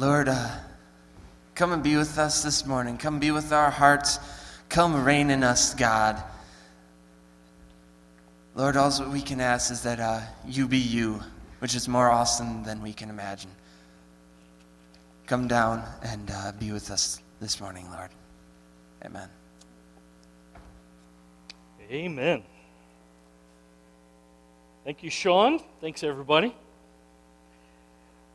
Lord, uh, come and be with us this morning. Come be with our hearts. Come reign in us, God. Lord, all that we can ask is that uh, you be you, which is more awesome than we can imagine. Come down and uh, be with us this morning, Lord. Amen. Amen. Thank you, Sean. Thanks, everybody.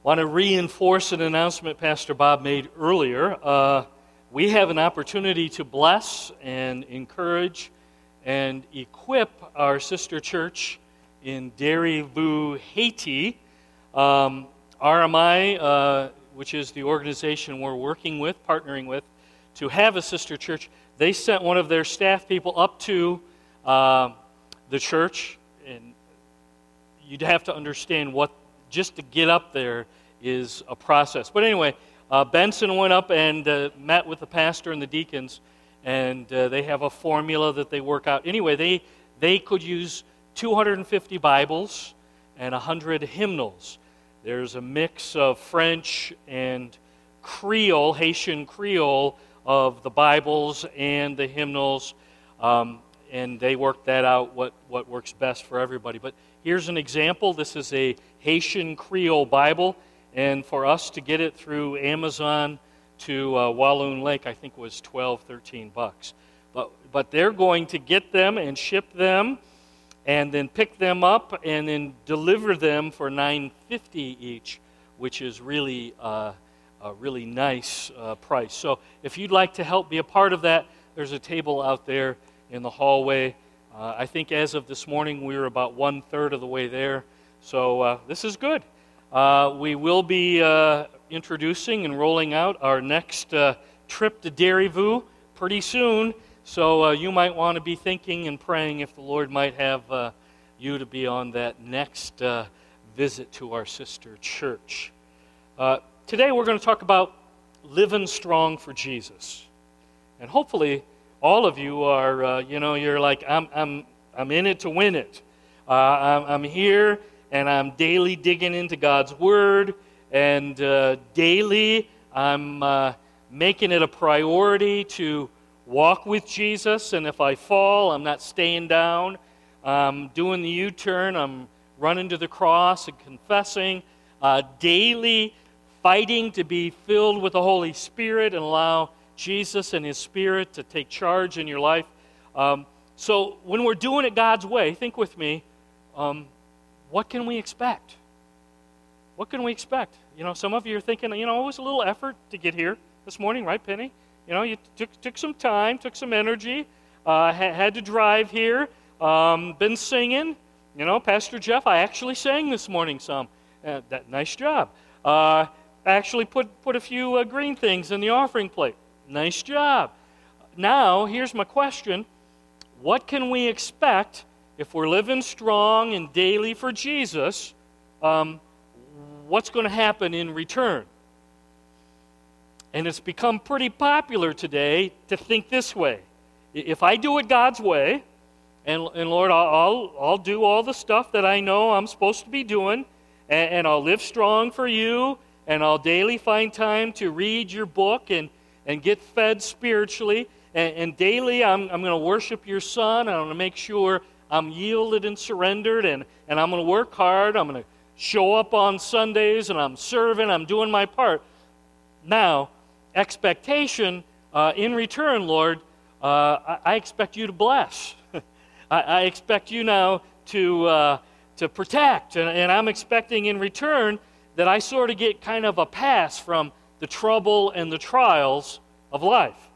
Want to reinforce an announcement Pastor Bob made earlier. Uh, we have an opportunity to bless and encourage and equip our sister church in Derivu, Haiti. Um, RMI, uh, which is the organization we're working with, partnering with, to have a sister church, they sent one of their staff people up to uh, the church, and you'd have to understand what just to get up there is a process. But anyway, uh, Benson went up and uh, met with the pastor and the deacons, and uh, they have a formula that they work out. Anyway, they they could use 250 Bibles and 100 hymnals. There's a mix of French and Creole, Haitian Creole, of the Bibles and the hymnals, um, and they work that out what, what works best for everybody. But here's an example. This is a Haitian Creole Bible, and for us to get it through Amazon to uh, Walloon Lake, I think was 12, 13 bucks. But, but they're going to get them and ship them and then pick them up and then deliver them for 950 each, which is really uh, a really nice uh, price. So if you'd like to help be a part of that, there's a table out there in the hallway. Uh, I think as of this morning, we were about one third of the way there. So uh, this is good. Uh, we will be uh, introducing and rolling out our next trip to Derivu pretty soon. So you might want to be thinking and praying if the Lord might have you to be on that next visit to our sister church. Uh, Today we're going to talk about living strong for Jesus. And hopefully, all of you are, uh, you know, you're like, I'm, I'm, I'm in it to win it. Uh, I'm, I'm, here and I'm daily digging into God's Word, and uh, daily I'm uh, making it a priority to walk with Jesus. And if I fall, I'm not staying down. I'm doing the U turn, I'm running to the cross and confessing. Uh, daily, fighting to be filled with the Holy Spirit and allow Jesus and His Spirit to take charge in your life. Um, so, when we're doing it God's way, think with me um, what can we expect? What can we expect? You know, some of you are thinking, you know, it was a little effort to get here this morning, right, Penny? You know, you took, took some time, took some energy, uh, ha- had to drive here, um, been singing. You know, Pastor Jeff, I actually sang this morning some. Uh, that nice job. Uh, actually put, put a few uh, green things in the offering plate. Nice job. Now, here's my question What can we expect if we're living strong and daily for Jesus? Um, what's going to happen in return? And it's become pretty popular today to think this way. If I do it God's way, and, and Lord, I'll, I'll do all the stuff that I know I'm supposed to be doing, and, and I'll live strong for you, and I'll daily find time to read your book and, and get fed spiritually. And, and daily, I'm, I'm going to worship your Son. and I'm going to make sure I'm yielded and surrendered, and, and I'm going to work hard. I'm going to show up on Sundays, and I'm serving. I'm doing my part. Now, expectation uh, in return, Lord, uh, I, I, expect you to bless. I, I, expect you now to, uh, to protect, and, and I'm expecting in return that I sort of get kind of a pass from the trouble and the trials of life.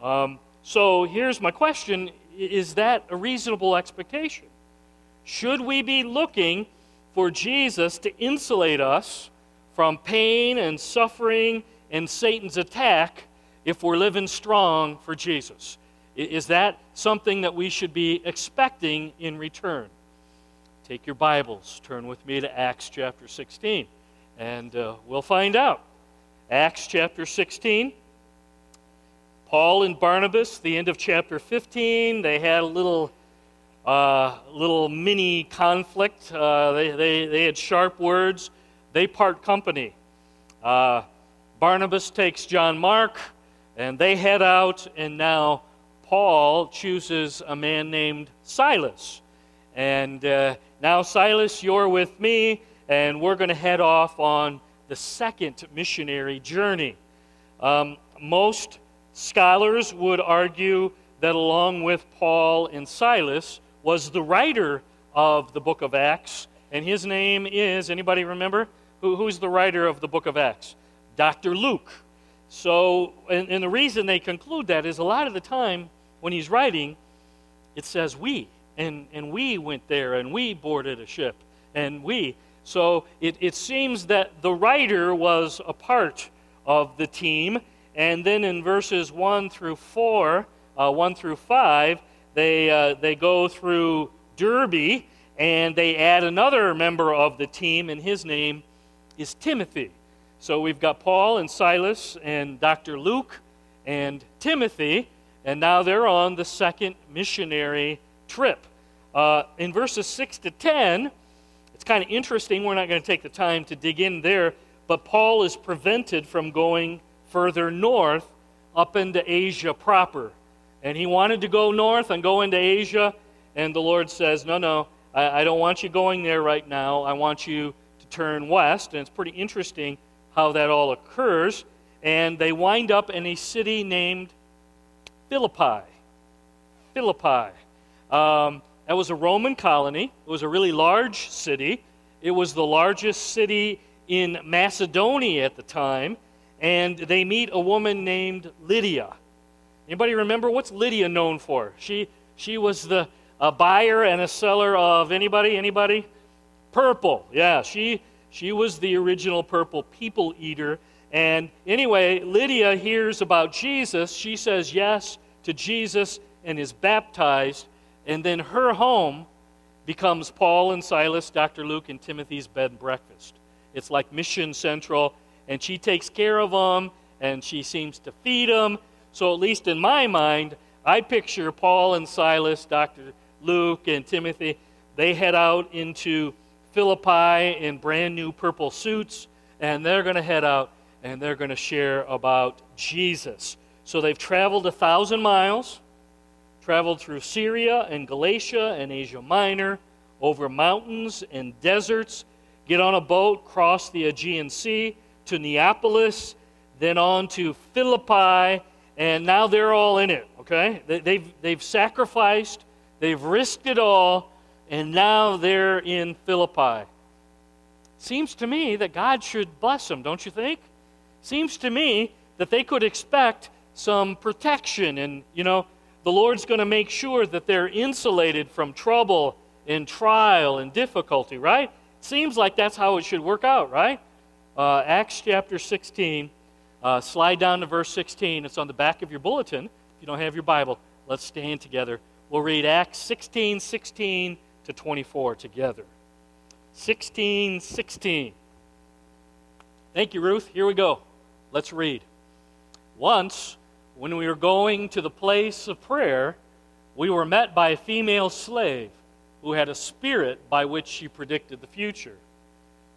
Um, so here's my question Is that a reasonable expectation? Should we be looking for Jesus to insulate us from pain and suffering and Satan's attack if we're living strong for Jesus? Is that something that we should be expecting in return? Take your Bibles, turn with me to Acts chapter 16. And uh, we'll find out. Acts chapter 16. Paul and Barnabas, the end of chapter 15, they had a little, uh, little mini conflict. Uh, they, they, they had sharp words. They part company. Uh, Barnabas takes John Mark, and they head out, and now Paul chooses a man named Silas. And uh, now, Silas, you're with me, and we're going to head off on the second missionary journey. Um, most scholars would argue that along with Paul and Silas was the writer of the book of Acts, and his name is anybody remember? Who, who's the writer of the book of Acts? Dr. Luke. So, and, and the reason they conclude that is a lot of the time when he's writing, it says we, and, and we went there, and we boarded a ship, and we. So it, it seems that the writer was a part of the team. And then in verses 1 through 4, uh, 1 through 5, they, uh, they go through Derbe and they add another member of the team, and his name is Timothy. So we've got Paul and Silas and Dr. Luke and Timothy, and now they're on the second missionary trip. Uh, in verses 6 to 10, it's kind of interesting. We're not going to take the time to dig in there, but Paul is prevented from going further north up into Asia proper. And he wanted to go north and go into Asia, and the Lord says, No, no, I, I don't want you going there right now. I want you to turn west. And it's pretty interesting how that all occurs. And they wind up in a city named Philippi. Philippi. Um, that was a Roman colony. It was a really large city. It was the largest city in Macedonia at the time. And they meet a woman named Lydia. Anybody remember what's Lydia known for? She she was the a buyer and a seller of anybody anybody purple. Yeah, she she was the original purple people eater. And anyway, Lydia hears about Jesus. She says yes to Jesus and is baptized. And then her home becomes Paul and Silas, Dr. Luke, and Timothy's bed and breakfast. It's like Mission Central, and she takes care of them, and she seems to feed them. So, at least in my mind, I picture Paul and Silas, Dr. Luke, and Timothy. They head out into Philippi in brand new purple suits, and they're going to head out and they're going to share about Jesus. So, they've traveled a thousand miles traveled through Syria and Galatia and Asia Minor, over mountains and deserts, get on a boat, cross the Aegean Sea to Neapolis, then on to Philippi, and now they're all in it, okay? They've, they've sacrificed, they've risked it all, and now they're in Philippi. Seems to me that God should bless them, don't you think? Seems to me that they could expect some protection and, you know, the Lord's going to make sure that they're insulated from trouble and trial and difficulty, right? Seems like that's how it should work out, right? Uh, Acts chapter 16, uh, slide down to verse 16. It's on the back of your bulletin. If you don't have your Bible, let's stand together. We'll read Acts 16, 16 to 24 together. 16, 16. Thank you, Ruth. Here we go. Let's read. Once, when we were going to the place of prayer, we were met by a female slave who had a spirit by which she predicted the future.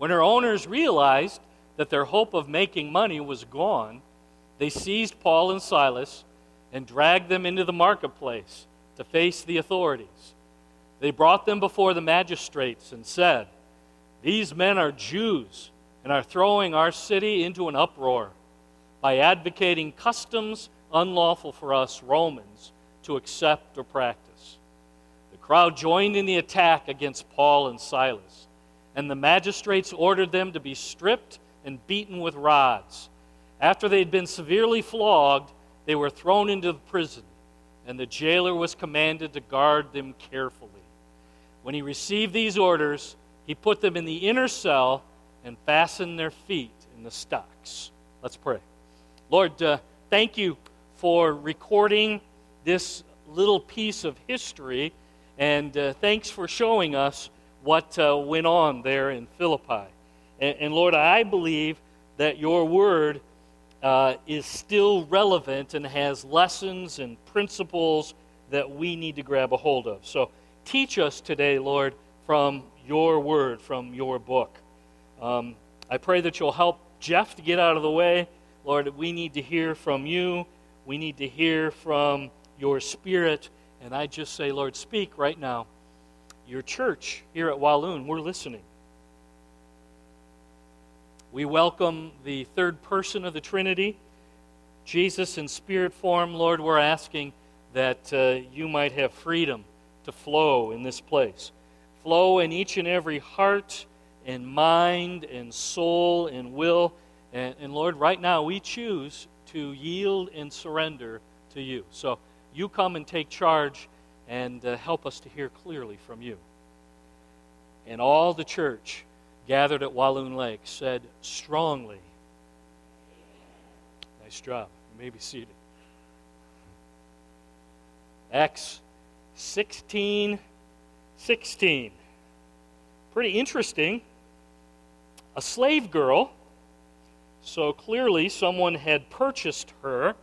When her owners realized that their hope of making money was gone, they seized Paul and Silas and dragged them into the marketplace to face the authorities. They brought them before the magistrates and said, These men are Jews and are throwing our city into an uproar by advocating customs unlawful for us Romans to accept or practice. The crowd joined in the attack against Paul and Silas, and the magistrates ordered them to be stripped and beaten with rods. After they had been severely flogged, they were thrown into the prison, and the jailer was commanded to guard them carefully. When he received these orders, he put them in the inner cell and fastened their feet in the stocks. Let's pray. Lord, uh, thank you for recording this little piece of history, and uh, thanks for showing us what uh, went on there in Philippi. And, and, Lord, I believe that your word uh, is still relevant and has lessons and principles that we need to grab a hold of. So teach us today, Lord, from your word, from your book. Um, I pray that you'll help Jeff to get out of the way. Lord, we need to hear from you. We need to hear from your spirit. And I just say, Lord, speak right now. Your church here at Walloon, we're listening. We welcome the third person of the Trinity, Jesus in spirit form. Lord, we're asking that uh, you might have freedom to flow in this place. Flow in each and every heart and mind and soul and will. And, and Lord, right now we choose to yield and surrender to you. So you come and take charge and uh, help us to hear clearly from you. And all the church gathered at Walloon Lake said strongly, Nice job. You may be seated. Acts 16 16. Pretty interesting. A slave girl, so clearly someone had purchased her.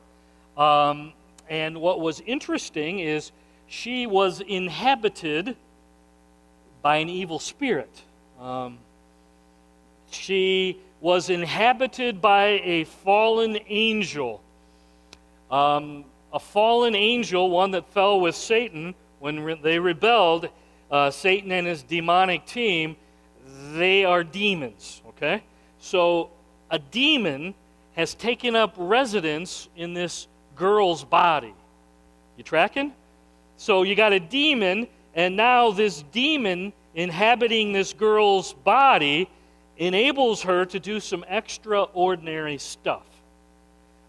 Um, and what was interesting is she was inhabited by an evil spirit. Um, she was inhabited by a fallen angel. Um, a fallen angel, one that fell with Satan when re- they rebelled, uh, Satan and his demonic team, they are demons, okay? So a demon has taken up residence in this girl's body. You tracking? So you got a demon, and now this demon inhabiting this girl's body enables her to do some extraordinary stuff.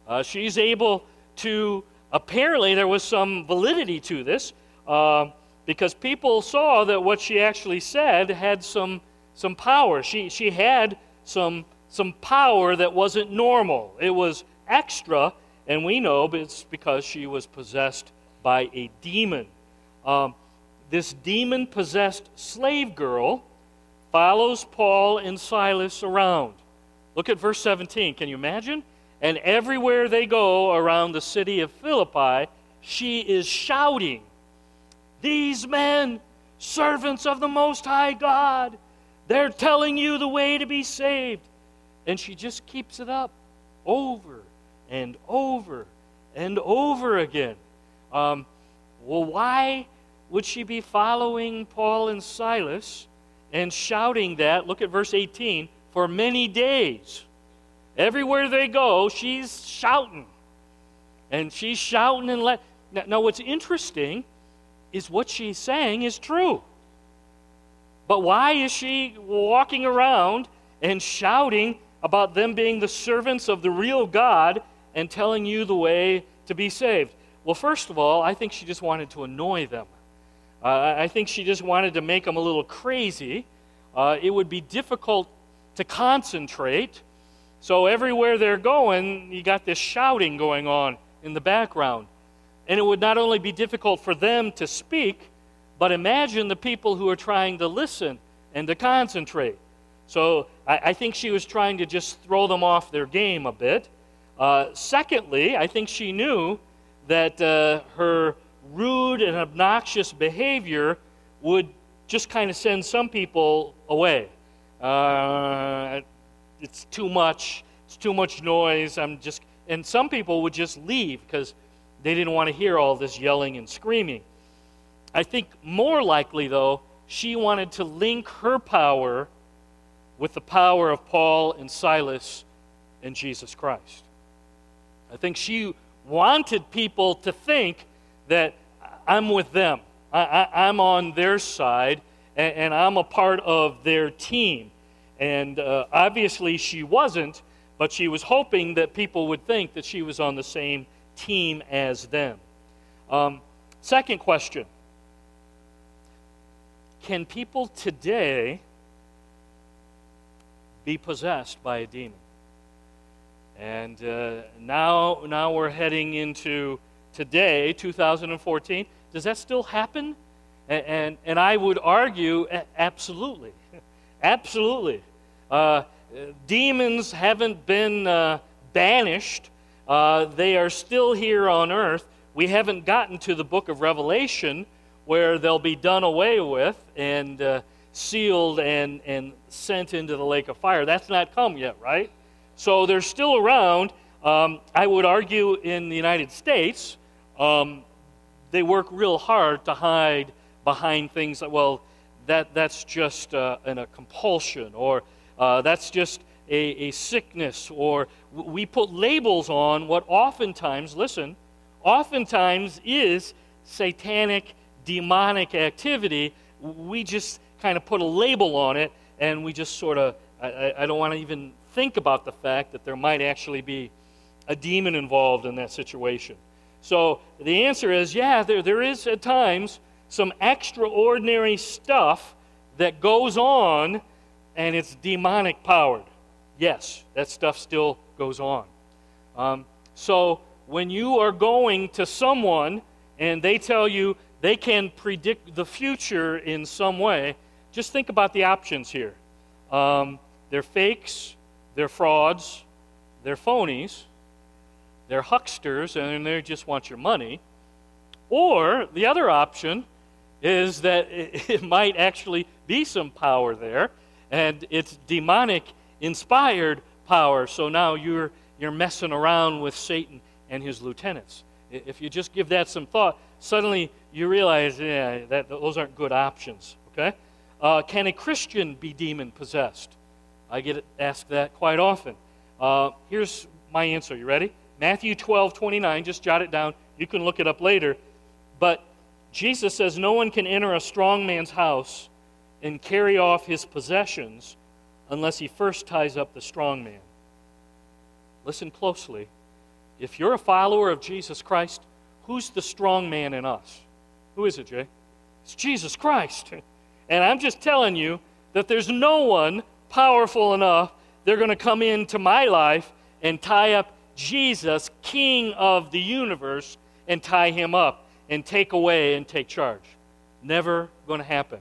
Uh, she's able to, apparently, there was some validity to this uh, because people saw that what she actually said had some, some power. She, she had some, some power that wasn't normal, it was extra, and we know it's because she was possessed by a demon. Um, this demon possessed slave girl follows Paul and Silas around. Look at verse 17. Can you imagine? And everywhere they go around the city of Philippi, she is shouting, These men, servants of the Most High God, they're telling you the way to be saved. And she just keeps it up over and over and over again. Um, well, why would she be following Paul and Silas and shouting that? Look at verse 18 for many days. Everywhere they go, she's shouting. And she's shouting and let. Now, now, what's interesting is what she's saying is true. But why is she walking around and shouting about them being the servants of the real God and telling you the way to be saved? Well, first of all, I think she just wanted to annoy them. Uh, I think she just wanted to make them a little crazy. Uh, it would be difficult to concentrate. So, everywhere they're going, you got this shouting going on in the background. And it would not only be difficult for them to speak, but imagine the people who are trying to listen and to concentrate. So, I, I think she was trying to just throw them off their game a bit. Uh, secondly, I think she knew that uh, her rude and obnoxious behavior would just kind of send some people away. Uh, it's too much. It's too much noise. I'm just, and some people would just leave because they didn't want to hear all this yelling and screaming. I think more likely, though, she wanted to link her power with the power of Paul and Silas and Jesus Christ. I think she wanted people to think that I'm with them, I, am on their side, and, and, I'm a part of their team. And uh, obviously, she wasn't, but she was hoping that people would think that she was on the same team as them. Um, second question Can people today be possessed by a demon? And uh, now, now we're heading into today, 2014. Does that still happen? And, and, and I would argue, absolutely. absolutely. Uh, demons haven't been uh, banished, uh, they are still here on earth. We haven't gotten to the book of Revelation where they'll be done away with and uh, sealed and, and sent into the lake of fire. That's not come yet, right? So they're still around. Um, I would argue in the United States, um, they work real hard to hide behind things that, well, that, that's just uh, a compulsion, or uh, that's just a, a sickness, or we put labels on what oftentimes, listen, oftentimes is satanic, demonic activity. We just kind of put a label on it, and we just sort of, I, I don't want to even think about the fact that there might actually be a demon involved in that situation. So the answer is yeah, there, there is at times some extraordinary stuff that goes on and it's demonic powered. Yes, that stuff still goes on. Um, so when you are going to someone and they tell you they can predict the future in some way, just think about the options here. Um, they're fakes, they're frauds, they're phonies, they're hucksters, and they just want your money. Or the other option is that it, might actually be some power there, and it's demonic inspired power. So now you're, you're messing around with Satan and his lieutenants. If you just give that some thought, suddenly you realize, yeah, that those aren't good options. Okay? Uh, can a Christian be demon possessed? I get asked that quite often. Uh, here's my answer. You ready? Matthew 12, 29. Just jot it down. You can look it up later. But Jesus says, No one can enter a strong man's house and carry off his possessions unless he first ties up the strong man. Listen closely. If you're a follower of Jesus Christ, who's the strong man in us? Who is it, Jay? It's Jesus Christ. And I'm just telling you that there's no one powerful enough, they're going to come into my life and tie up Jesus, King of the universe, and tie him up and take away and take charge. Never going to happen.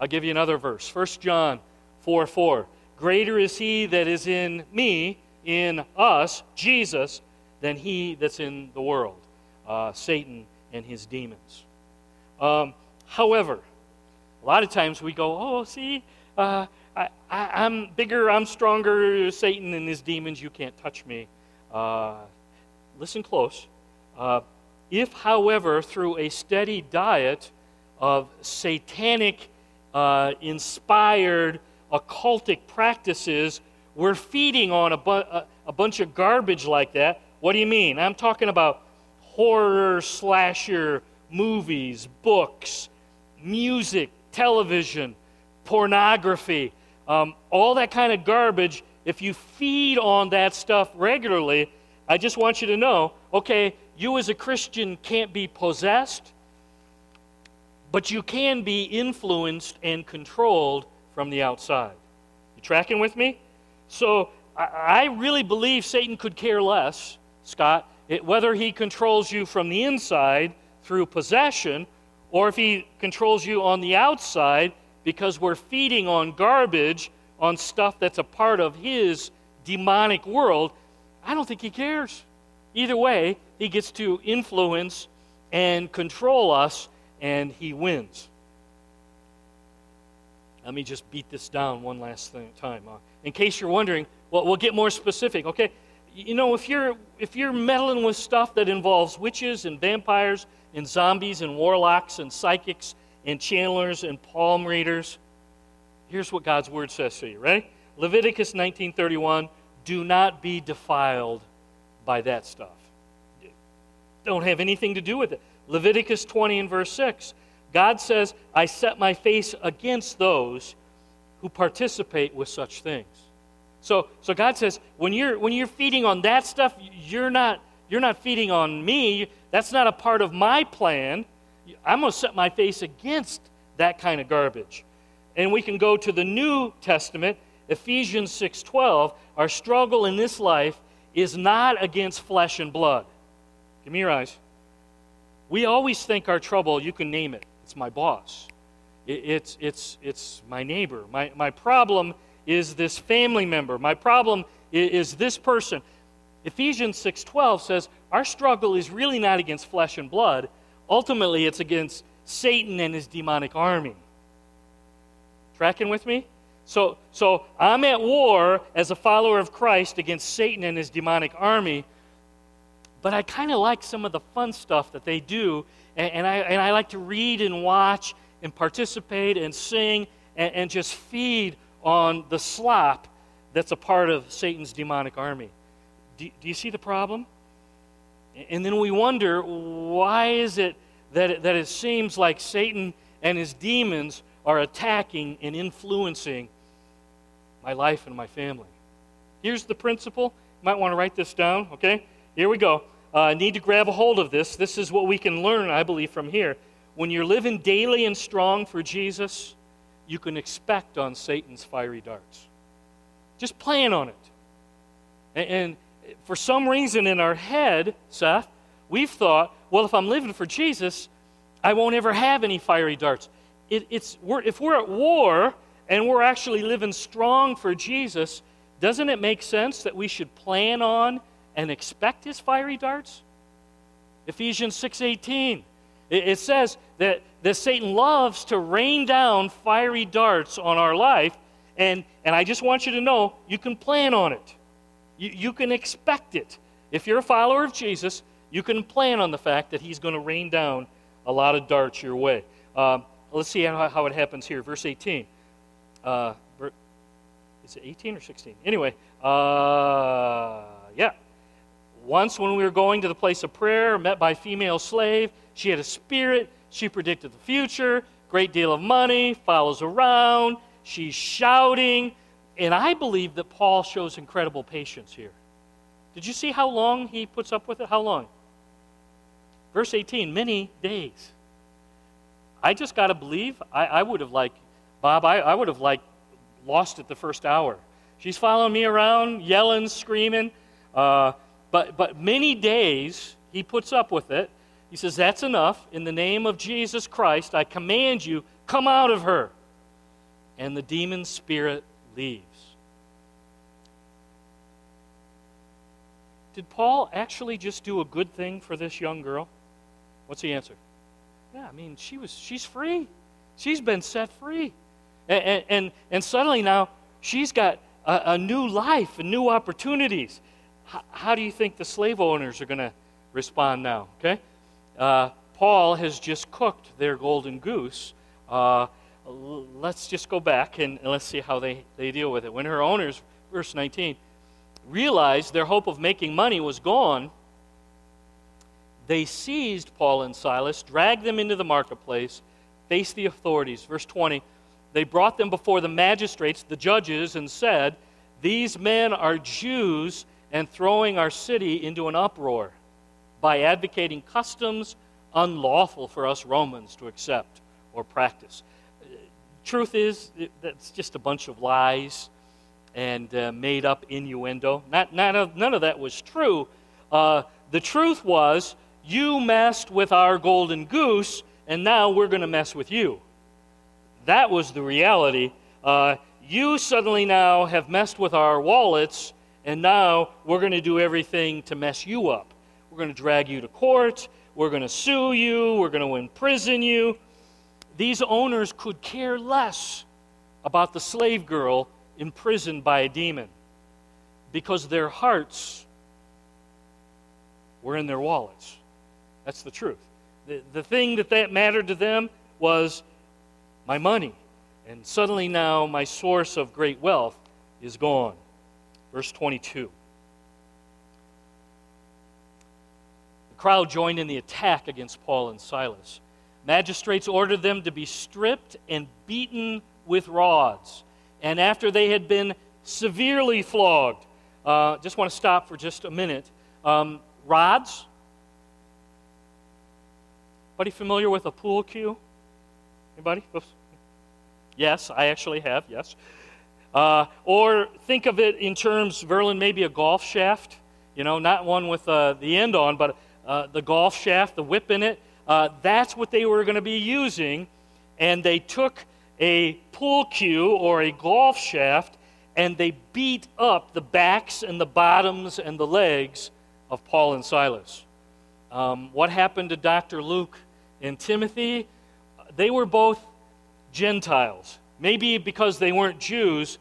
I'll give you another verse. 1 John 4 4. Greater is he that is in me, in us, Jesus, than he that's in the world, uh, Satan and his demons. Um, however, a lot of times we go, oh, see, uh, I, am bigger, I'm stronger, Satan and his demons, you can't touch me. Uh, listen close. Uh, if, however, through a steady diet of satanic uh, inspired occultic practices, we're feeding on a, bu- a, a bunch of garbage like that. What do you mean? I'm talking about horror, slasher movies, books, music, television, pornography, um, all that kind of garbage. If you feed on that stuff regularly, I just want you to know okay, you as a Christian can't be possessed, but you can be influenced and controlled from the outside. You tracking with me? So I, really believe Satan could care less, Scott, it, whether he controls you from the inside through possession or if he controls you on the outside because we're feeding on garbage, on stuff that's a part of his demonic world. I don't think he cares. Either way, he gets to influence and control us, and he wins. Let me just beat this down one last thing, time. Uh, in case you're wondering, well, we'll get more specific. Okay, you know, if you're if you're meddling with stuff that involves witches and vampires and zombies and warlocks and psychics and channelers and palm readers, here's what God's word says to you. Ready? Leviticus 19:31. Do not be defiled by that stuff. Don't have anything to do with it. Leviticus 20 and verse 6. God says, I set my face against those who participate with such things. So, so God says, when you're, when you're feeding on that stuff, you're not, you're not feeding on me. That's not a part of my plan. I'm going to set my face against that kind of garbage. And we can go to the New Testament, Ephesians 6:12. Our struggle in this life is not against flesh and blood. Give me your eyes. We always think our trouble, you can name it, it's my boss. It's, it's, it's my neighbor. My, my problem is this family member. My problem is, is this person. Ephesians 6:12 says our struggle is really not against flesh and blood. Ultimately, it's against Satan and his demonic army. Tracking with me? So, so I'm at war as a follower of Christ against Satan and his demonic army, but I kind of like some of the fun stuff that they do, and, and, I, and I like to read and watch and participate and sing and, and just feed on the slop that's a part of Satan's demonic army. Do, do you see the problem? And then we wonder why is it that that it seems like Satan and his demons are attacking and influencing my life and my family. Here's the principle. You might want to write this down, okay? Here we go. I uh, need to grab a hold of this. This is what we can learn, I believe, from here. When you're living daily and strong for Jesus, you can expect on Satan's fiery darts. Just plan on it. And, and for some reason in our head, Seth, we've thought, well, if I'm living for Jesus, I won't ever have any fiery darts. It, it's, we're, if we're at war, and we're actually living strong for Jesus, doesn't it make sense that we should plan on and expect his fiery darts? Ephesians 6:18. It says that, that Satan loves to rain down fiery darts on our life, and, and I just want you to know you can plan on it. You, you can expect it. If you're a follower of Jesus, you can plan on the fact that he's going to rain down a lot of darts your way. Uh, let's see how, how it happens here. Verse 18. Uh, is it 18 or 16? Anyway, uh, yeah. Once when we were going to the place of prayer, met by female slave, she had a spirit. She predicted the future. Great deal of money, follows around. She's shouting. And I believe that Paul shows incredible patience here. Did you see how long he puts up with it? How long? Verse 18, many days. I just got to believe, I, I would have like Bob, I, I would have like lost it the first hour. She's following me around, yelling, screaming. Uh, but, but many days, he puts up with it. He says, That's enough. In the name of Jesus Christ, I command you, come out of her. And the demon spirit leaves. Did Paul actually just do a good thing for this young girl? What's the answer? Yeah, I mean, she was she's free. She's been set free. And, and, and suddenly now she's got a, a new life and new opportunities. H- how do you think the slave owners are going to respond now? Okay? Uh, Paul has just cooked their golden goose. Uh, let's just go back and let's see how they, they deal with it. When her owners, verse 19, realized their hope of making money was gone, they seized Paul and Silas, dragged them into the marketplace, faced the authorities. Verse 20 they brought them before the magistrates, the judges, and said, These men are Jews and throwing our city into an uproar by advocating customs unlawful for us Romans to accept or practice. Truth is, that's just a bunch of lies and uh, made up innuendo. Not, not a, none of that was true. Uh, the truth was, you messed with our golden goose, and now we're going to mess with you. That was the reality. Uh, you suddenly now have messed with our wallets, and now we're going to do everything to mess you up. We're going to drag you to court. We're going to sue you. We're going to imprison you. These owners could care less about the slave girl imprisoned by a demon because their hearts were in their wallets. That's the truth. The, the thing that, that mattered to them was my money. And suddenly now my source of great wealth is gone. Verse 22. The crowd joined in the attack against Paul and Silas. Magistrates ordered them to be stripped and beaten with rods. And after they had been severely flogged, uh, just want to stop for just a minute. Um, rods? Anybody familiar with a pool cue? Anybody? Oops. Yes, I actually have, yes. Uh, or think of it in terms, Verlin, maybe a golf shaft. you know, not one with uh, the end on, but uh, the golf shaft, the whip in it. Uh, that's what they were going to be using. And they took a pool cue or a golf shaft and they beat up the backs and the bottoms and the legs of Paul and Silas. Um, what happened to Dr. Luke and Timothy? They were both Gentiles. Maybe because they weren't Jews,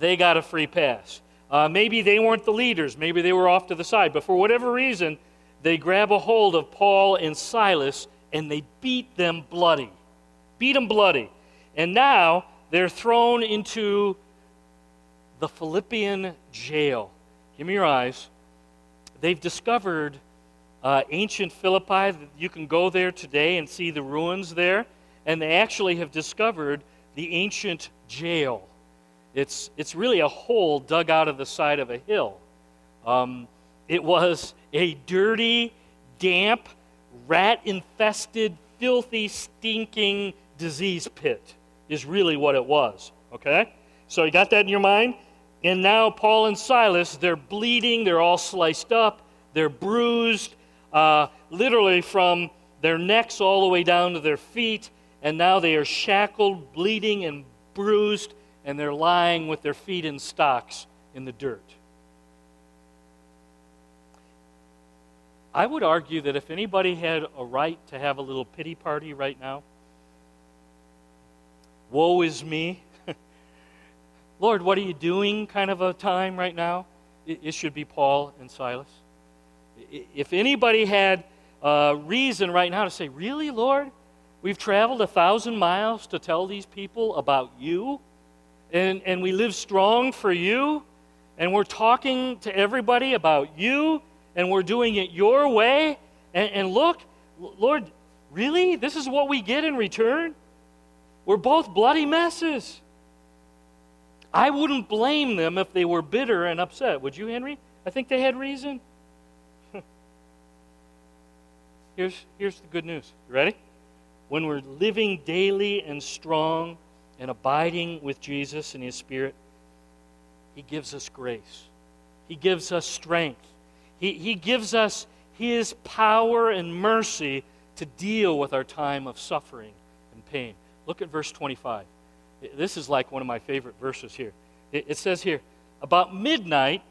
they got a free pass. Uh, maybe they weren't the leaders. Maybe they were off to the side. But for whatever reason, they grab a hold of Paul and Silas and they beat them bloody. Beat them bloody. And now they're thrown into the Philippian jail. Give me your eyes. They've discovered uh, ancient Philippi. You can go there today and see the ruins there. And they actually have discovered the ancient jail. It's, it's really a hole dug out of the side of a hill. Um, it was a dirty, damp, rat infested, filthy, stinking disease pit, is really what it was. Okay? So you got that in your mind? And now Paul and Silas, they're bleeding, they're all sliced up, they're bruised, uh, literally from their necks all the way down to their feet, and now they are shackled, bleeding, and bruised, and they're lying with their feet in stocks in the dirt. I would argue that if anybody had a right to have a little pity party right now, woe is me. Lord, what are you doing kind of a time right now? It, should be Paul and Silas. If anybody had a reason right now to say, Really, Lord? We've traveled a thousand miles to tell these people about you, and, and we live strong for you, and we're talking to everybody about you, and we're doing it your way. And, and look, Lord, really? This is what we get in return? We're both bloody messes. I wouldn't blame them if they were bitter and upset. Would you, Henry? I think they had reason. here's, here's the good news. You ready? When we're living daily and strong and abiding with Jesus and His Spirit, He gives us grace, He gives us strength, He, he gives us His power and mercy to deal with our time of suffering and pain. Look at verse 25. This is like one of my favorite verses here. It says here, about midnight,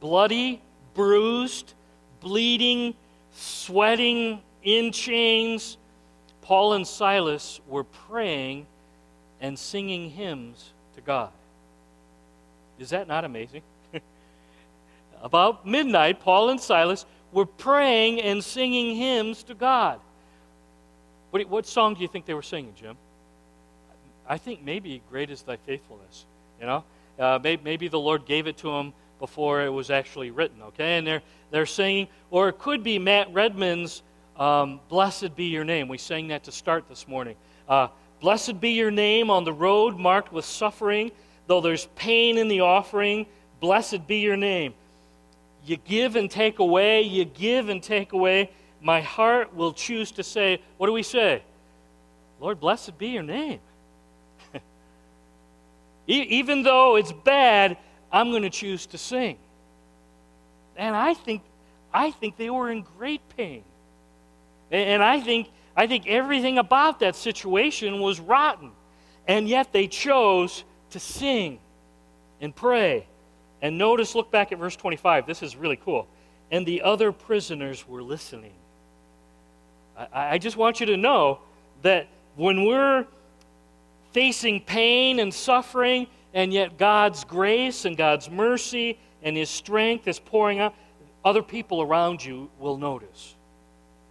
bloody, bruised, bleeding, sweating, in chains, Paul and Silas were praying and singing hymns to God. Is that not amazing? About midnight, Paul and Silas were praying and singing hymns to God. What, what song do you think they were singing, Jim? I think maybe great is thy faithfulness. You know, uh, maybe, maybe the Lord gave it to them before it was actually written. Okay, and they're they're singing, or it could be Matt Redman's um, "Blessed Be Your Name." We sang that to start this morning. Uh, Blessed be your name on the road marked with suffering, though there's pain in the offering. Blessed be your name. You give and take away. You give and take away. My heart will choose to say, What do we say? Lord, blessed be your name. Even though it's bad, I'm going to choose to sing. And I think, I think they were in great pain. And I think, I think everything about that situation was rotten. And yet they chose to sing and pray. And notice, look back at verse 25. This is really cool. And the other prisoners were listening. I, I just want you to know that when we're facing pain and suffering, and yet God's grace and God's mercy and His strength is pouring out, other people around you will notice.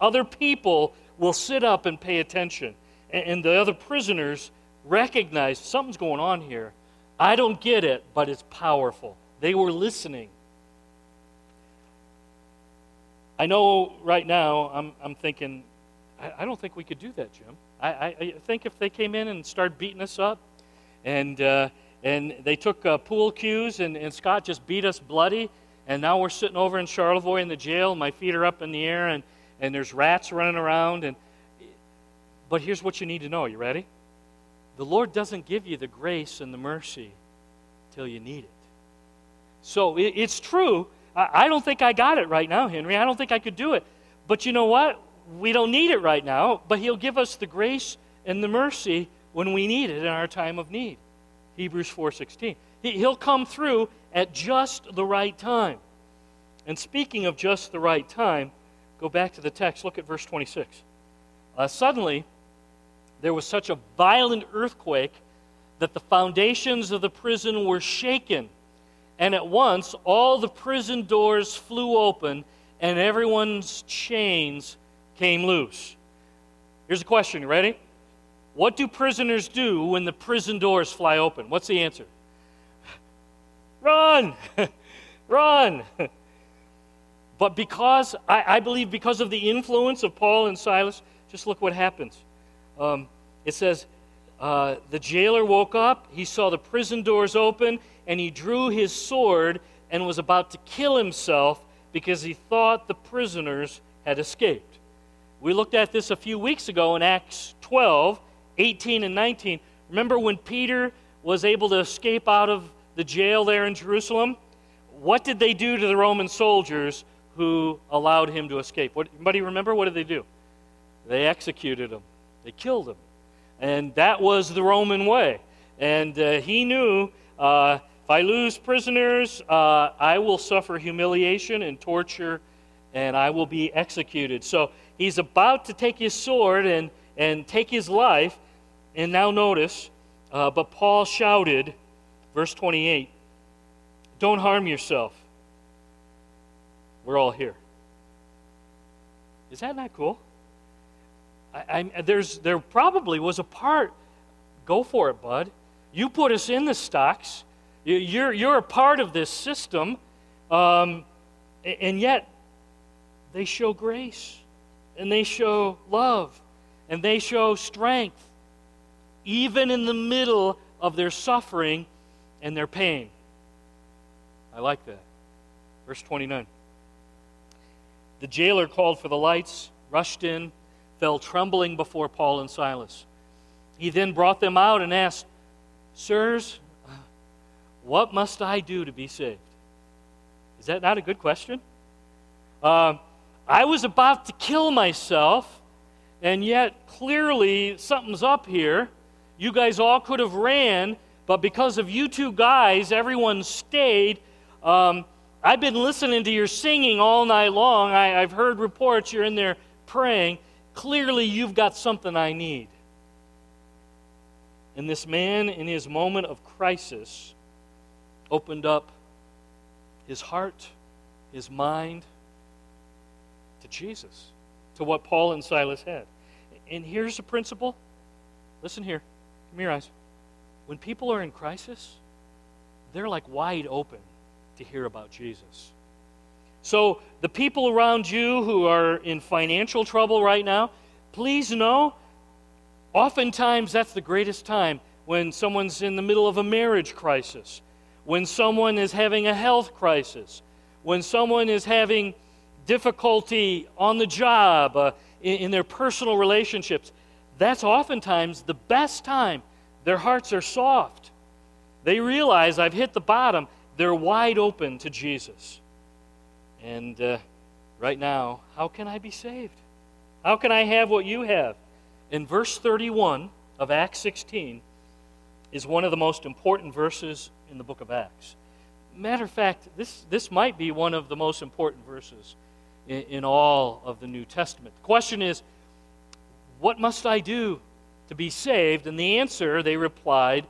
Other people will sit up and pay attention. And the other prisoners recognize something's going on here. I don't get it, but it's powerful. They were listening. I know right now I'm, I'm thinking, I, I don't think we could do that, Jim. I, I, I think if they came in and started beating us up, and uh, and they took uh, pool cues, and, and Scott just beat us bloody, and now we're sitting over in Charlevoix in the jail. My feet are up in the air, and and there's rats running around. And but here's what you need to know. You ready? The Lord doesn't give you the grace and the mercy till you need it. So it, it's true. I, I don't think I got it right now, Henry. I don't think I could do it. But you know what? We don't need it right now, but He'll give us the grace and the mercy when we need it in our time of need. Hebrews 4:16. He, he'll come through at just the right time. And speaking of just the right time, go back to the text. Look at verse 26. Uh, suddenly, there was such a violent earthquake that the foundations of the prison were shaken. And at once, all the prison doors flew open and everyone's chains came loose. Here's a question. You ready? What do prisoners do when the prison doors fly open? What's the answer? Run! Run! but because, I, I, believe, because of the influence of Paul and Silas, just look what happens. Um, it says, uh, the jailer woke up, he saw the prison doors open, and he drew his sword and was about to kill himself because he thought the prisoners had escaped. We looked at this a few weeks ago in Acts 12, 18 and 19. Remember when Peter was able to escape out of the jail there in Jerusalem? What did they do to the Roman soldiers who allowed him to escape? What, anybody remember? What did they do? They executed him, they killed him. And that was the Roman way. And uh, he knew uh, if I lose prisoners, uh, I will suffer humiliation and torture, and I will be executed. So he's about to take his sword and, and take his life. And now notice, uh, but Paul shouted, verse 28, Don't harm yourself. We're all here. Is that not cool? I, I, there's, there probably was a part. Go for it, bud. You put us in the stocks. You're, you're a part of this system. Um, and yet, they show grace, and they show love, and they show strength, even in the middle of their suffering and their pain. I like that. Verse 29. The jailer called for the lights, rushed in, fell trembling before Paul and Silas. He then brought them out and asked, Sirs, what must I do to be saved? Is that not a good question? Uh, I was about to kill myself, and yet clearly something's up here. You guys all could have ran, but because of you two guys, everyone stayed. Um, I've been listening to your singing all night long. I, I've heard reports you're in there praying. Clearly, you've got something I need. And this man, in his moment of crisis, opened up his heart, his mind to Jesus, to what Paul and Silas had. And here's the principle. Listen here. Give your eyes. When people are in crisis, they're like wide open to hear about Jesus. So, the people around you who are in financial trouble right now, please know oftentimes that's the greatest time when someone's in the middle of a marriage crisis, when someone is having a health crisis, when someone is having difficulty on the job, uh, in, in their personal relationships. That's oftentimes the best time. Their hearts are soft. They realize I've hit the bottom. They're wide open to Jesus. And uh, right now, how can I be saved? How can I have what you have? In verse 31 of Acts 16 is one of the most important verses in the book of Acts. Matter of fact, this, this might be one of the most important verses in, in all of the New Testament. The question is, what must I do to be saved? And the answer, they replied,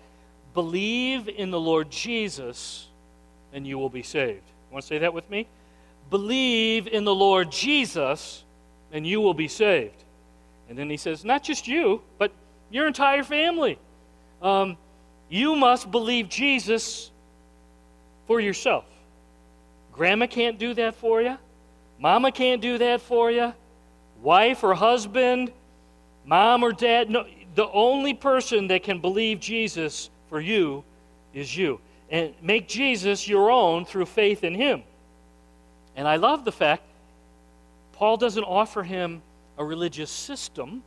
believe in the Lord Jesus and you will be saved. You want to say that with me? Believe in the Lord Jesus and you will be saved. And then he says, not just you, but your entire family. Um, you must believe Jesus for yourself. Grandma can't do that for you. Mama can't do that for you. Wife or husband, mom or dad. No, the only person that can believe Jesus for you is you. And make Jesus your own through faith in him. And I love the fact Paul doesn't offer him a religious system.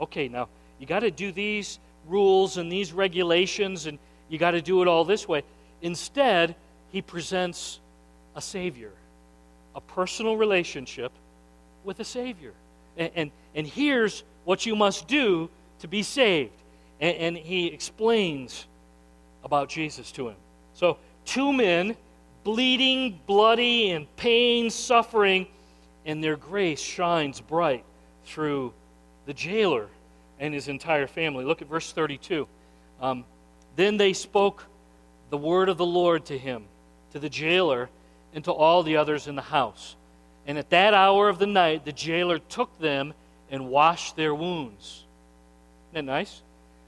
Okay, now you got to do these rules and these regulations, and you got to do it all this way. Instead, he presents a Savior, a personal relationship with a Savior. And, and, and here's what you must do to be saved. And, and he explains about Jesus to him. So, two men, bleeding, bloody, in pain, suffering, and their grace shines bright through the jailer and his entire family. Look at verse 32. Um, then they spoke the word of the Lord to him, to the jailer, and to all the others in the house. And at that hour of the night, the jailer took them and washed their wounds. Isn't that nice?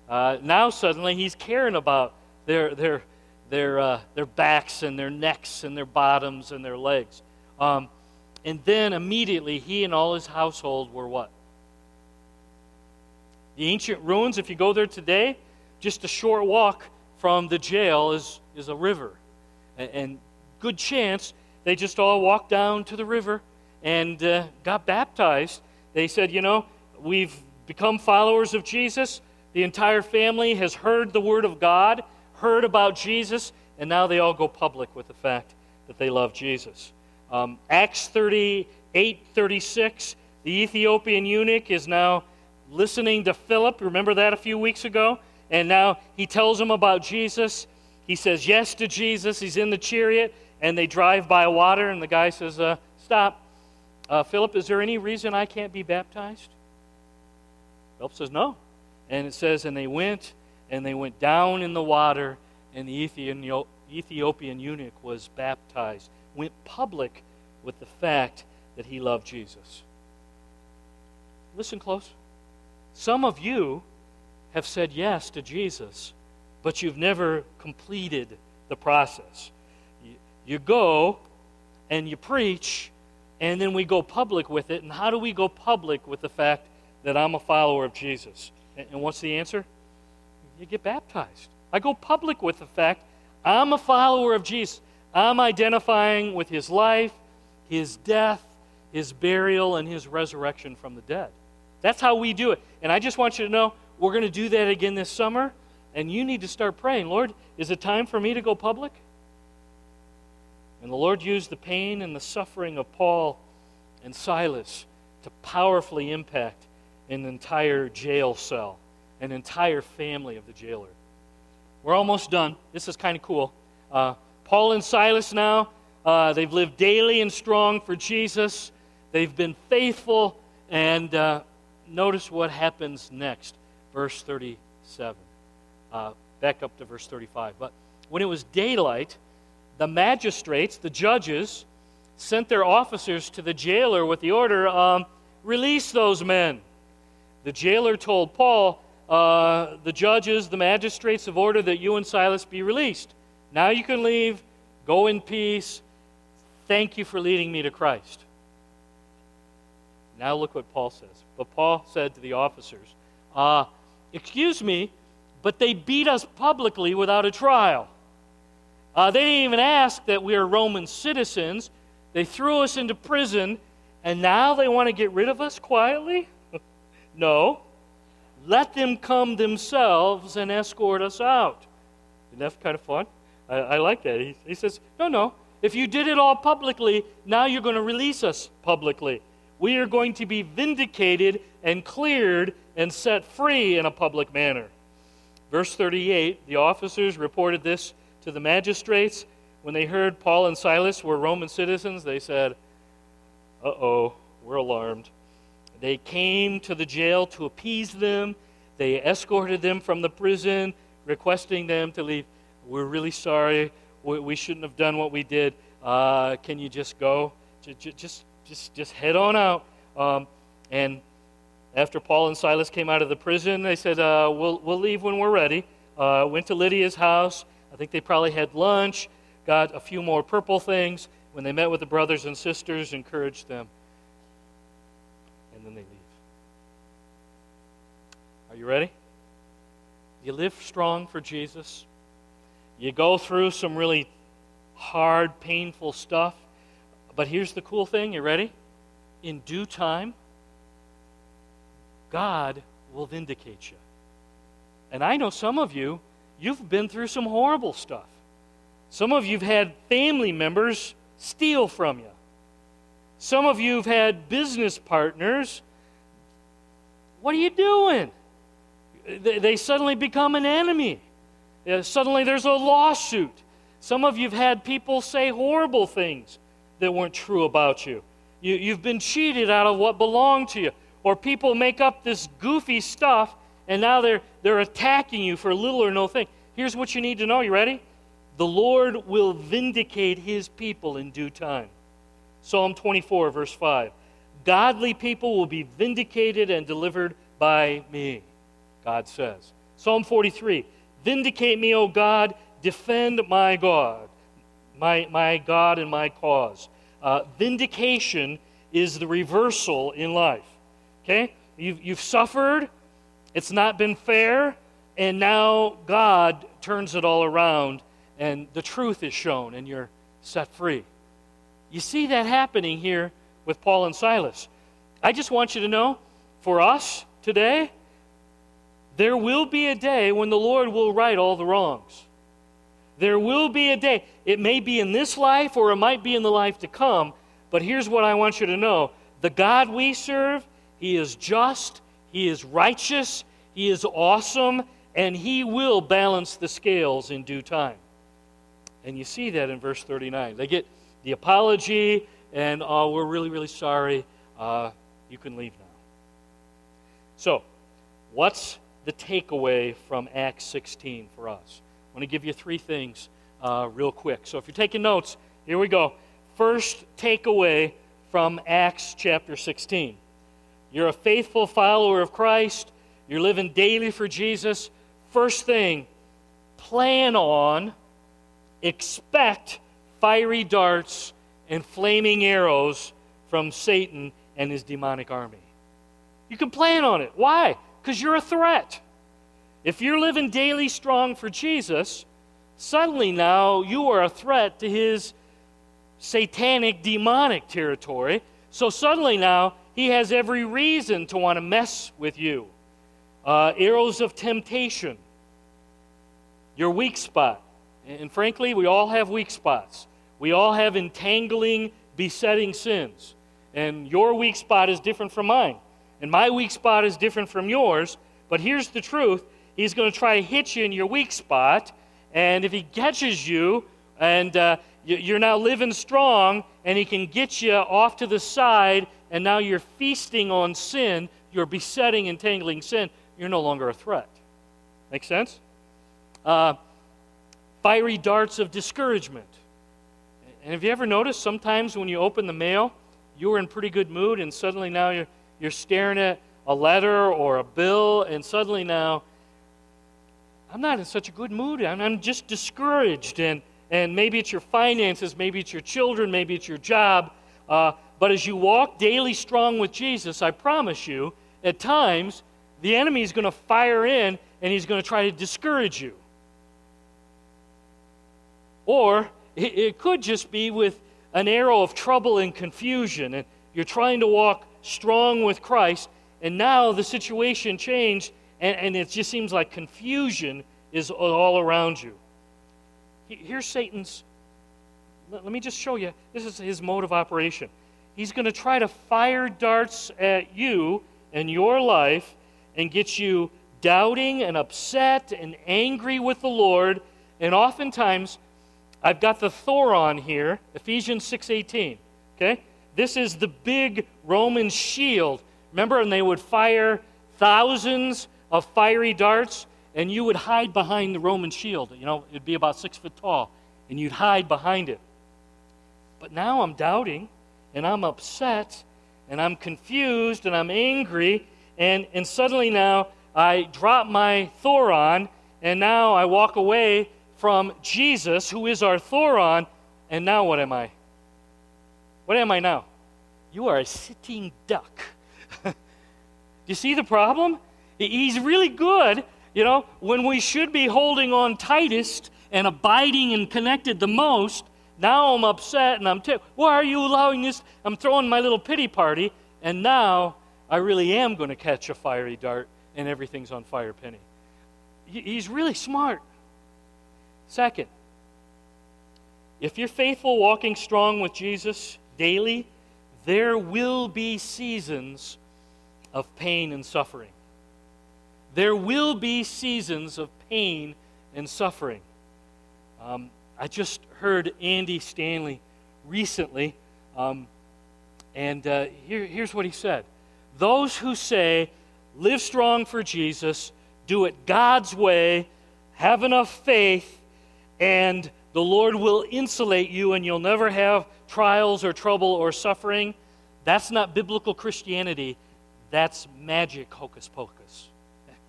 Uh, now suddenly he's caring about their, their, their, uh, their backs and their necks and their bottoms and their legs. Um, and then immediately he and all his household were what? The ancient ruins, if you go there today, just a short walk from the jail is, is a river. And, and good chance they just all walked down to the river and uh, got baptized. They said, you know, we've become followers of Jesus. The entire family has heard the word of God, heard about Jesus, and now they all go public with the fact that they love Jesus. Um, Acts 38 36, the Ethiopian eunuch is now listening to Philip. Remember that a few weeks ago? And now he tells him about Jesus. He says yes to Jesus. He's in the chariot, and they drive by water, and the guy says, uh, Stop. Uh, Philip, is there any reason I can't be baptized? Philip says, No. And it says, And they went, and they went down in the water, and the Ethiopian eunuch was baptized, went public with the fact that he loved Jesus. Listen close. Some of you have said yes to Jesus, but you've never completed the process. You, go and you preach, and then we go public with it. And how do we go public with the fact that I'm a follower of Jesus? And what's the answer? You get baptized. I go public with the fact I'm a follower of Jesus. I'm identifying with his life, his death, his burial, and his resurrection from the dead. That's how we do it. And I just want you to know we're going to do that again this summer. And you need to start praying Lord, is it time for me to go public? And the Lord used the pain and the suffering of Paul and Silas to powerfully impact an entire jail cell, an entire family of the jailer. We're almost done. This is kind of cool. Uh, Paul and Silas now, uh, they've lived daily and strong for Jesus. They've been faithful, and uh, notice what happens next, verse 37. Uh, back up to verse 35. But when it was daylight, the magistrates, the judges, sent their officers to the jailer with the order um, release those men. The jailer told Paul, uh, the judges, the magistrates have ordered that you and Silas be released. Now you can leave. Go in peace. Thank you for leading me to Christ. Now look what Paul says. But Paul said to the officers, uh, Excuse me, but they beat us publicly without a trial. Uh, they didn't even ask that we are Roman citizens. They threw us into prison, and now they want to get rid of us quietly? no. Let them come themselves and escort us out. Isn't that kind of fun? I, I like that. He, he says, No, no. If you did it all publicly, now you're going to release us publicly. We are going to be vindicated and cleared and set free in a public manner. Verse 38 the officers reported this to the magistrates. When they heard Paul and Silas were Roman citizens, they said, Uh oh, we're alarmed. They came to the jail to appease them. They escorted them from the prison, requesting them to leave. We're really sorry. We, shouldn't have done what we did. Uh, can you just go? Just, just, just head on out. Um, and after Paul and Silas came out of the prison, they said, uh, we'll, we'll leave when we're ready. Uh, went to Lydia's house. I think they probably had lunch, got a few more purple things. When they met with the brothers and sisters, encouraged them. And then they leave. Are you ready? You live strong for Jesus. You go through some really hard, painful stuff. But here's the cool thing. You ready? In due time, God will vindicate you. And I know some of you, you've been through some horrible stuff. Some of you have had family members steal from you. Some of you have had business partners. What are you doing? They, suddenly become an enemy. Uh, suddenly there's a lawsuit. Some of you have had people say horrible things that weren't true about you. you. You've been cheated out of what belonged to you. Or people make up this goofy stuff and now they're, they're attacking you for little or no thing. Here's what you need to know. You ready? The Lord will vindicate his people in due time. Psalm 24, verse 5. Godly people will be vindicated and delivered by me, God says. Psalm 43. Vindicate me, O God, defend my God, my, my God and my cause. Uh, vindication is the reversal in life. Okay? You've, you've suffered, it's not been fair, and now God turns it all around and the truth is shown and you're set free. You see that happening here with Paul and Silas. I just want you to know for us today, there will be a day when the Lord will right all the wrongs. There will be a day. It may be in this life or it might be in the life to come, but here's what I want you to know the God we serve, He is just, He is righteous, He is awesome, and He will balance the scales in due time. And you see that in verse 39. They get the apology, and oh, we're really, really sorry. Uh, you can leave now. So, what's the takeaway from Acts 16 for us? I want to give you three things uh, real quick. So, if you're taking notes, here we go. First takeaway from Acts chapter 16 you're a faithful follower of Christ, you're living daily for Jesus. First thing, plan on expect fiery darts and flaming arrows from Satan and his demonic army. You can plan on it. Why? Because you're a threat. If you're living daily strong for Jesus, suddenly now you are a threat to his satanic, demonic territory. So suddenly now he has every reason to want to mess with you. Uh, arrows of temptation, your weak spot. And frankly, we all have weak spots. We all have entangling, besetting sins. And your weak spot is different from mine. And my weak spot is different from yours. But here's the truth He's going to try to hit you in your weak spot. And if he catches you and uh, you're now living strong, and he can get you off to the side, and now you're feasting on sin, you're besetting, entangling sin, you're no longer a threat. Make sense? Uh, fiery darts of discouragement. And have you ever noticed sometimes when you open the mail, you were in pretty good mood, and suddenly now you're, you're staring at a letter or a bill, and suddenly now, I'm not in such a good mood. I'm, I'm just discouraged. And, and maybe it's your finances, maybe it's your children, maybe it's your job. Uh, but as you walk daily strong with Jesus, I promise you, at times, the enemy is going to fire in and he's going to try to discourage you. Or it, it could just be with an arrow of trouble and confusion, and you're trying to walk strong with Christ, and now the situation changed, and, and it just seems like confusion is all around you. Here's Satan's. Let me just show you. This is his mode of operation. He's going to try to fire darts at you and your life and get you doubting and upset and angry with the Lord. And oftentimes, I've got the Thoron here, Ephesians 6:18. Okay? This is the big Roman shield. Remember, and they would fire thousands of fiery darts, and you would hide behind the Roman shield. You know, it'd be about six foot tall, and you'd hide behind it. But now I'm doubting, and I'm upset, and I'm confused, and I'm angry, and, and suddenly now I drop my Thoron, and now I walk away from Jesus, who is our Thoron, and now what am I? What am I now? You are a sitting duck. Do you see the problem? He's really good, you know, when we should be holding on tightest and abiding and connected the most. Now I'm upset and I'm, t- why are you allowing this? I'm throwing my little pity party, and now I really am going to catch a fiery dart and everything's on fire penny. He's really smart. Second, if you're faithful, walking strong with Jesus daily, there will be seasons of pain and suffering. There will be seasons of pain and suffering. Um, I just heard Andy Stanley recently, um, and uh, here, here's what he said Those who say, live strong for Jesus, do it God's way, have enough faith, and the Lord will insulate you and you'll never have trials or trouble or suffering. That's not biblical Christianity. That's magic hocus pocus.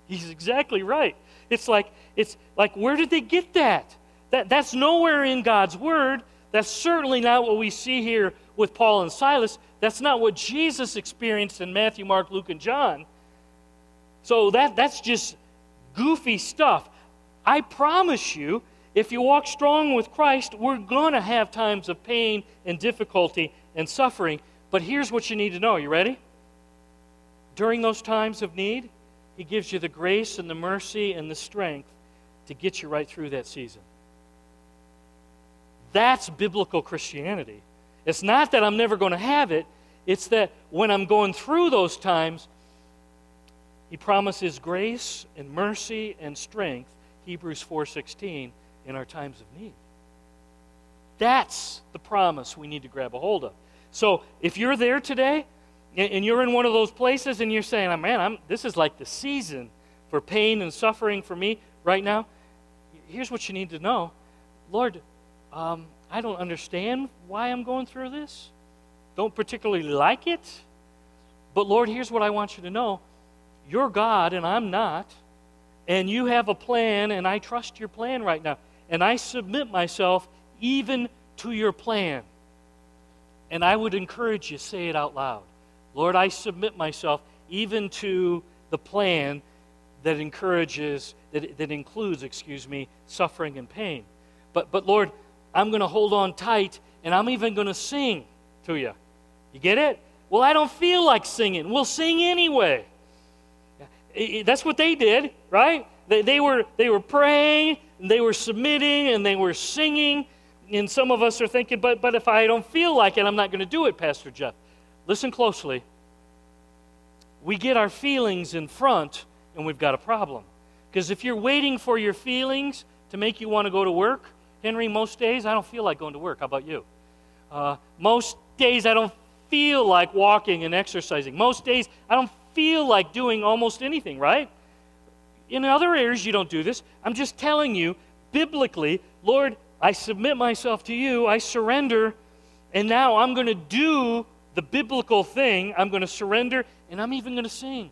He's exactly right. It's like, it's like where did they get that? that? That's nowhere in God's word. That's certainly not what we see here with Paul and Silas. That's not what Jesus experienced in Matthew, Mark, Luke, and John. So that, that's just goofy stuff. I promise you, if you walk strong with Christ, we're going to have times of pain and difficulty and suffering. But here's what you need to know. You ready? During those times of need, He gives you the grace and the mercy and the strength to get you right through that season. That's biblical Christianity. It's not that I'm never going to have it, it's that when I'm going through those times, He promises grace and mercy and strength, Hebrews 4:16, in our times of need. That's the promise we need to grab a hold of. So if you're there today and you're in one of those places and you're saying, man, I'm, this is like the season for pain and suffering for me right now, here's what you need to know Lord, um, I don't understand why I'm going through this, don't particularly like it. But Lord, here's what I want you to know you're God and I'm not. And you have a plan, and I trust your plan right now. And I submit myself even to your plan. And I would encourage you, say it out loud. Lord, I submit myself even to the plan that encourages, that, that includes, excuse me, suffering and pain. But, but Lord, I'm going to hold on tight and I'm even going to sing to you. You get it? Well, I don't feel like singing. We'll sing anyway. That's what they did, right? They, they, were, they were praying, they were submitting, and they were singing, and some of us are thinking, but, but if I don't feel like it, I'm not going to do it, Pastor Jeff. Listen closely. We get our feelings in front, and we've got a problem. Because if you're waiting for your feelings to make you want to go to work, Henry, most days I don't feel like going to work. How about you? Uh, most days I don't feel like walking and exercising. Most days I don't feel like doing almost anything, right? In other areas, you don't do this. I'm just telling you, biblically, Lord, I submit myself to you, I surrender, and now I'm going to do the biblical thing. I'm going to surrender, and I'm even going to sing.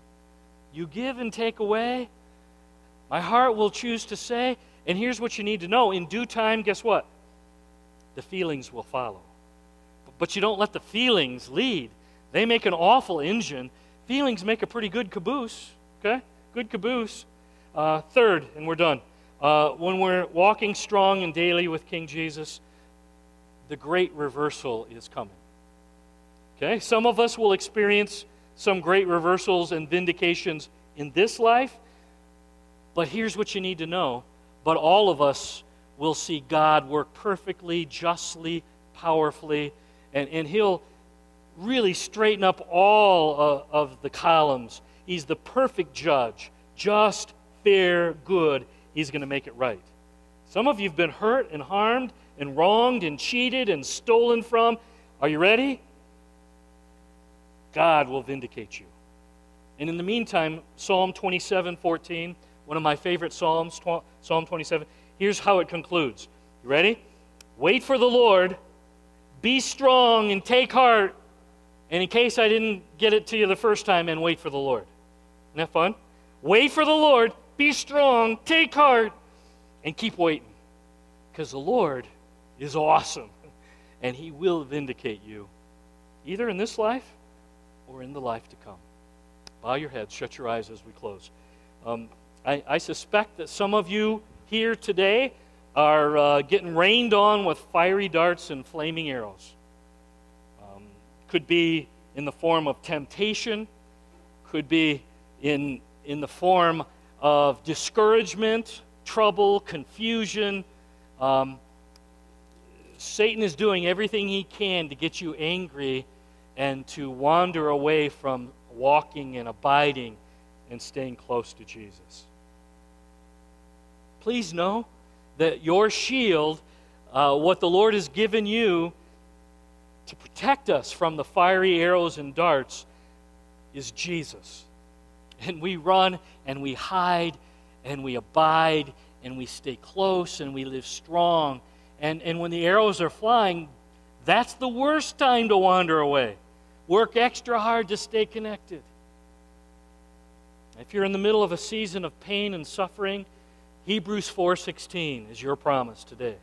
You give and take away. My heart will choose to say, and here's what you need to know in due time, guess what? The feelings will follow. But you don't let the feelings lead. They make an awful engine. Feelings make a pretty good caboose, okay? Good caboose. Uh, third, and we're done. Uh, when we're walking strong and daily with King Jesus, the great reversal is coming. Okay? Some of us will experience some great reversals and vindications in this life, but here's what you need to know. But all of us will see God work perfectly, justly, powerfully, and, and He'll really straighten up all uh, of the columns. He's the perfect judge, just, fair, good He's going to make it right. Some of you have been hurt and harmed and wronged and cheated and stolen from. Are you ready? God will vindicate you. And in the meantime, Psalm 27 14, one of my favorite Psalms, Psalm 27, here's how it concludes. You ready? Wait for the Lord, be strong and take heart. And in case I didn't get it to you the first time, and wait for the Lord. Isn't that fun? Wait for the Lord, be strong, take heart, and keep waiting. Because the Lord is awesome, and He will vindicate you, either in this life or in the life to come. Bow your heads, shut your eyes as we close. Um, I, I, suspect that some of you here today are uh, getting rained on with fiery darts and flaming arrows. Um, could be in the form of temptation, could be in, in the form of discouragement, trouble, confusion. Um, Satan is doing everything he can to get you angry and to wander away from walking and abiding and staying close to Jesus. Please know that your shield, uh, what the Lord has given you to protect us from the fiery arrows and darts, is Jesus. And we run and we hide and we abide and we stay close and we live strong. And, and when the arrows are flying, that's the worst time to wander away. Work extra hard to stay connected. If you're in the middle of a season of pain and suffering, Hebrews 4:16 is your promise today.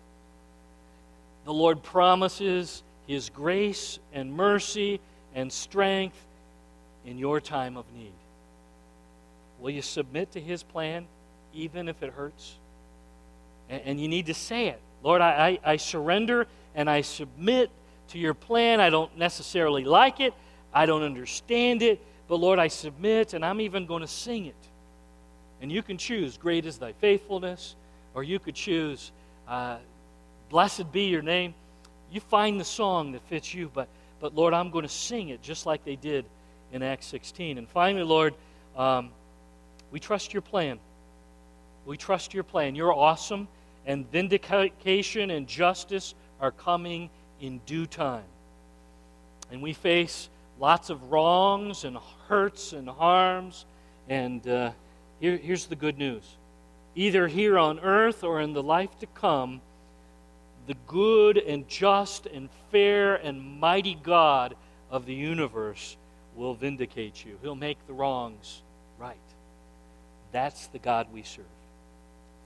The Lord promises his grace and mercy and strength in your time of need. Will you submit to his plan even if it hurts? And, you need to say it. Lord, I, I surrender and I submit to your plan. I don't necessarily like it, I don't understand it, but Lord, I submit and I'm even going to sing it. And you can choose, Great is thy faithfulness, or you could choose, uh, Blessed be your name. You find the song that fits you, but, but Lord, I'm going to sing it just like they did in Acts 16. And finally, Lord, um, we trust your plan. We trust your plan. You're awesome, and vindication and justice are coming in due time. And we face lots of wrongs and hurts and harms. And uh, here, here's the good news either here on earth or in the life to come, the good and just and fair and mighty God of the universe will vindicate you. He'll make the wrongs right. That's the God we serve.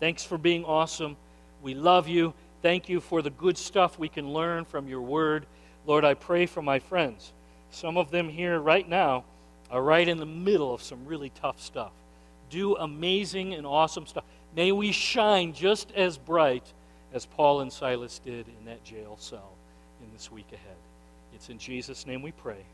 Thanks for being awesome. We love you. Thank you for the good stuff we can learn from your word. Lord, I pray for my friends. Some of them here right now are right in the middle of some really tough stuff. Do amazing and awesome stuff. May we shine just as bright as Paul and Silas did in that jail cell in this week ahead. It's in Jesus' name we pray.